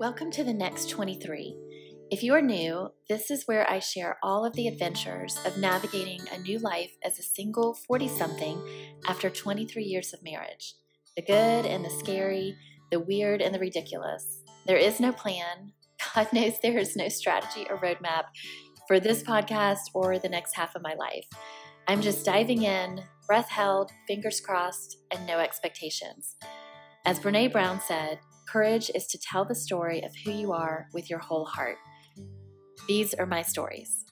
Welcome to the Next 23. If you are new, this is where I share all of the adventures of navigating a new life as a single 40 something after 23 years of marriage. The good and the scary, the weird and the ridiculous. There is no plan. God knows there is no strategy or roadmap for this podcast or the next half of my life. I'm just diving in, breath held, fingers crossed, and no expectations. As Brene Brown said, Courage is to tell the story of who you are with your whole heart. These are my stories.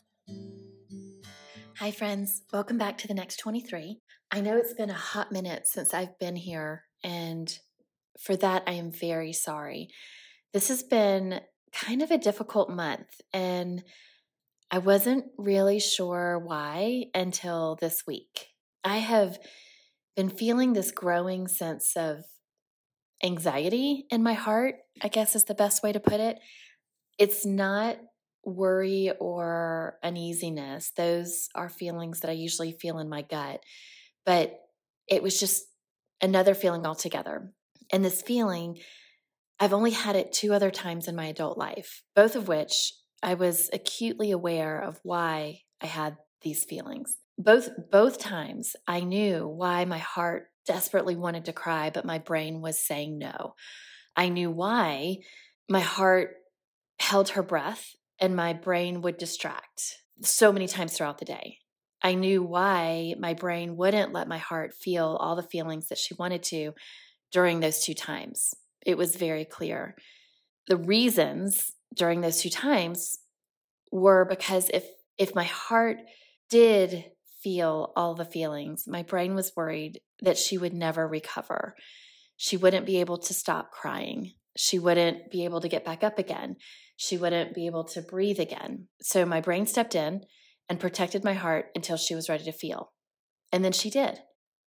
Hi, friends. Welcome back to the next 23. I know it's been a hot minute since I've been here, and for that, I am very sorry. This has been kind of a difficult month, and I wasn't really sure why until this week. I have been feeling this growing sense of anxiety in my heart, I guess is the best way to put it. It's not worry or uneasiness. Those are feelings that I usually feel in my gut. But it was just another feeling altogether. And this feeling, I've only had it two other times in my adult life, both of which I was acutely aware of why I had these feelings. Both both times I knew why my heart desperately wanted to cry, but my brain was saying no. I knew why my heart held her breath and my brain would distract so many times throughout the day. I knew why my brain wouldn't let my heart feel all the feelings that she wanted to during those two times. It was very clear. The reasons during those two times were because if if my heart did feel all the feelings. My brain was worried that she would never recover. She wouldn't be able to stop crying. She wouldn't be able to get back up again. She wouldn't be able to breathe again. So my brain stepped in and protected my heart until she was ready to feel. And then she did.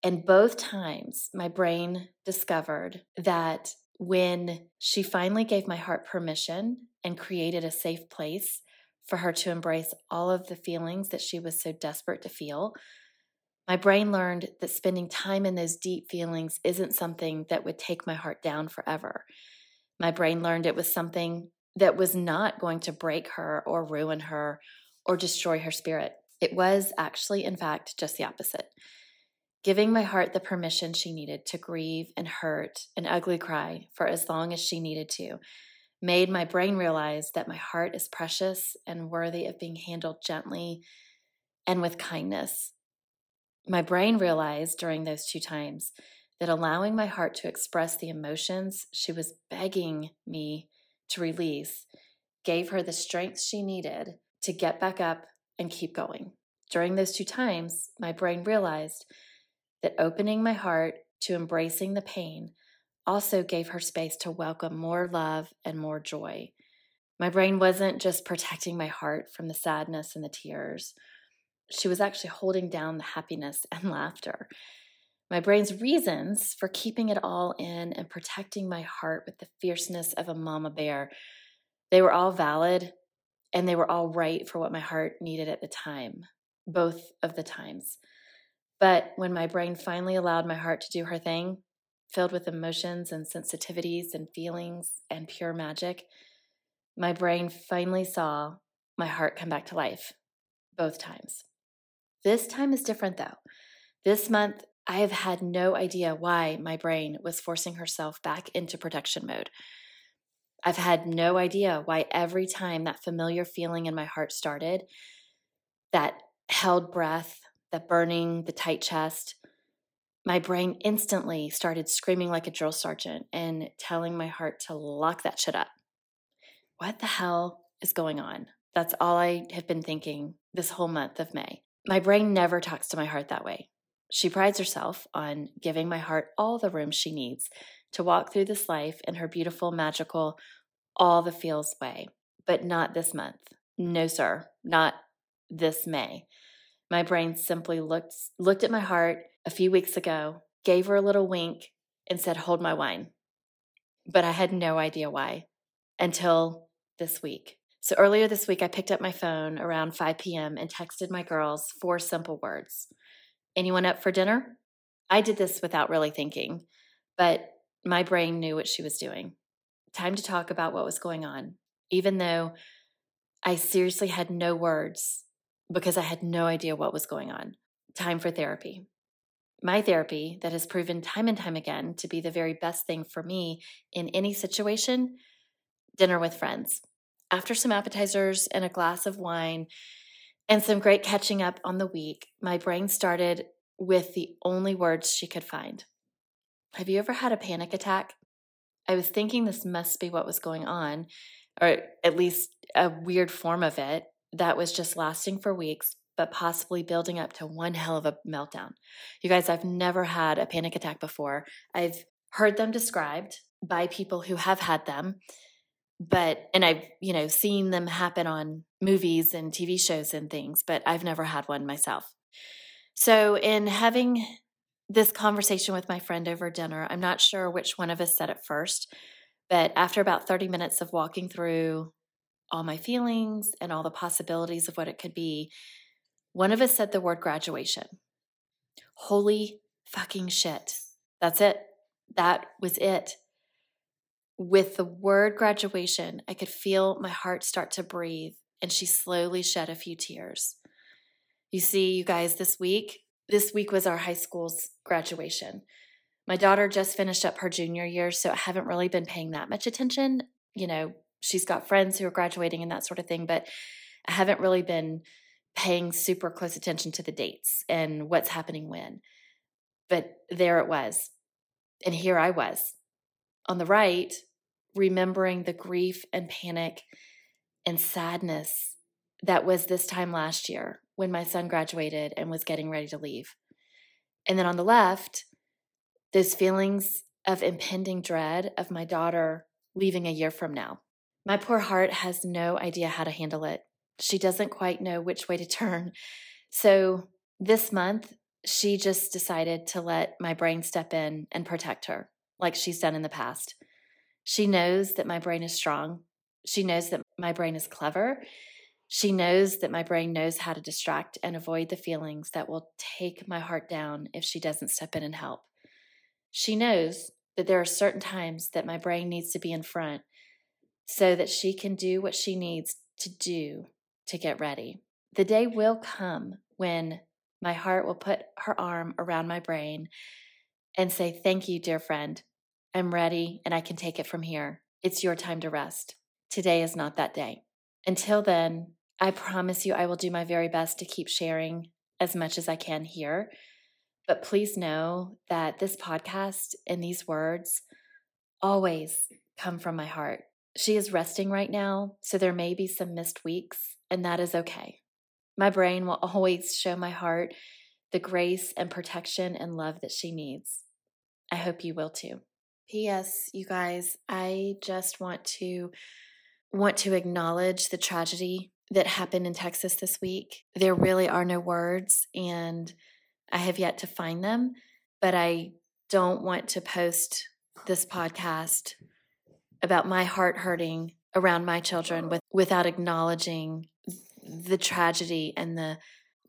And both times, my brain discovered that when she finally gave my heart permission and created a safe place for her to embrace all of the feelings that she was so desperate to feel. My brain learned that spending time in those deep feelings isn't something that would take my heart down forever. My brain learned it was something that was not going to break her or ruin her or destroy her spirit. It was actually, in fact, just the opposite. Giving my heart the permission she needed to grieve and hurt and ugly cry for as long as she needed to made my brain realize that my heart is precious and worthy of being handled gently and with kindness. My brain realized during those two times that allowing my heart to express the emotions she was begging me to release gave her the strength she needed to get back up and keep going. During those two times, my brain realized that opening my heart to embracing the pain also gave her space to welcome more love and more joy. My brain wasn't just protecting my heart from the sadness and the tears, she was actually holding down the happiness and laughter. My brain's reasons for keeping it all in and protecting my heart with the fierceness of a mama bear, they were all valid and they were all right for what my heart needed at the time, both of the times. But when my brain finally allowed my heart to do her thing, filled with emotions and sensitivities and feelings and pure magic, my brain finally saw my heart come back to life both times. This time is different though. This month, I have had no idea why my brain was forcing herself back into protection mode. I've had no idea why every time that familiar feeling in my heart started, that held breath, that burning, the tight chest, my brain instantly started screaming like a drill sergeant and telling my heart to lock that shit up. What the hell is going on? That's all I have been thinking this whole month of May. My brain never talks to my heart that way. She prides herself on giving my heart all the room she needs to walk through this life in her beautiful, magical, all the feels way. But not this month. No, sir, not this May. My brain simply looked looked at my heart a few weeks ago, gave her a little wink, and said, Hold my wine. But I had no idea why until this week. So earlier this week, I picked up my phone around 5 p.m. and texted my girls four simple words Anyone up for dinner? I did this without really thinking, but my brain knew what she was doing. time to talk about what was going on, even though I seriously had no words because I had no idea what was going on. Time for therapy. My therapy, that has proven time and time again to be the very best thing for me in any situation dinner with friends. After some appetizers and a glass of wine and some great catching up on the week, my brain started with the only words she could find. Have you ever had a panic attack? I was thinking this must be what was going on, or at least a weird form of it that was just lasting for weeks, but possibly building up to one hell of a meltdown. You guys, I've never had a panic attack before. I've heard them described by people who have had them, but, and I've, you know, seen them happen on movies and TV shows and things, but I've never had one myself. So, in having this conversation with my friend over dinner, I'm not sure which one of us said it first, but after about 30 minutes of walking through all my feelings and all the possibilities of what it could be, one of us said the word graduation. Holy fucking shit. That's it. That was it. With the word graduation, I could feel my heart start to breathe, and she slowly shed a few tears. You see, you guys, this week, this week was our high school's graduation. My daughter just finished up her junior year, so I haven't really been paying that much attention. You know, she's got friends who are graduating and that sort of thing, but I haven't really been paying super close attention to the dates and what's happening when. But there it was. And here I was on the right, remembering the grief and panic and sadness that was this time last year when my son graduated and was getting ready to leave. And then on the left, those feelings of impending dread of my daughter leaving a year from now. My poor heart has no idea how to handle it. She doesn't quite know which way to turn. So this month, she just decided to let my brain step in and protect her, like she's done in the past. She knows that my brain is strong. She knows that my brain is clever. She knows that my brain knows how to distract and avoid the feelings that will take my heart down if she doesn't step in and help. She knows that there are certain times that my brain needs to be in front so that she can do what she needs to do to get ready. The day will come when my heart will put her arm around my brain and say, Thank you, dear friend. I'm ready and I can take it from here. It's your time to rest. Today is not that day. Until then, I promise you I will do my very best to keep sharing as much as I can here but please know that this podcast and these words always come from my heart. She is resting right now, so there may be some missed weeks, and that is okay. My brain will always show my heart the grace and protection and love that she needs. I hope you will too. P.S. You guys, I just want to want to acknowledge the tragedy that happened in Texas this week. There really are no words and I have yet to find them, but I don't want to post this podcast about my heart hurting around my children with, without acknowledging the tragedy and the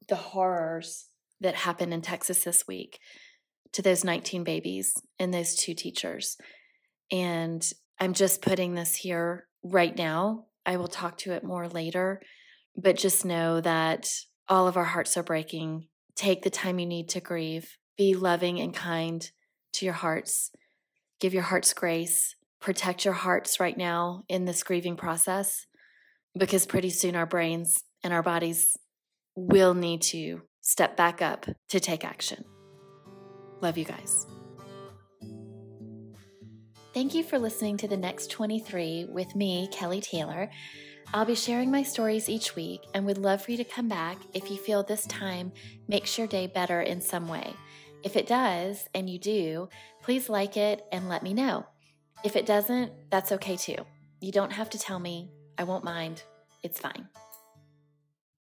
the horrors that happened in Texas this week to those 19 babies and those two teachers. And I'm just putting this here right now. I will talk to it more later, but just know that all of our hearts are breaking Take the time you need to grieve. Be loving and kind to your hearts. Give your hearts grace. Protect your hearts right now in this grieving process because pretty soon our brains and our bodies will need to step back up to take action. Love you guys. Thank you for listening to the next 23 with me, Kelly Taylor. I'll be sharing my stories each week and would love for you to come back if you feel this time makes your day better in some way. If it does, and you do, please like it and let me know. If it doesn't, that's okay too. You don't have to tell me. I won't mind. It's fine.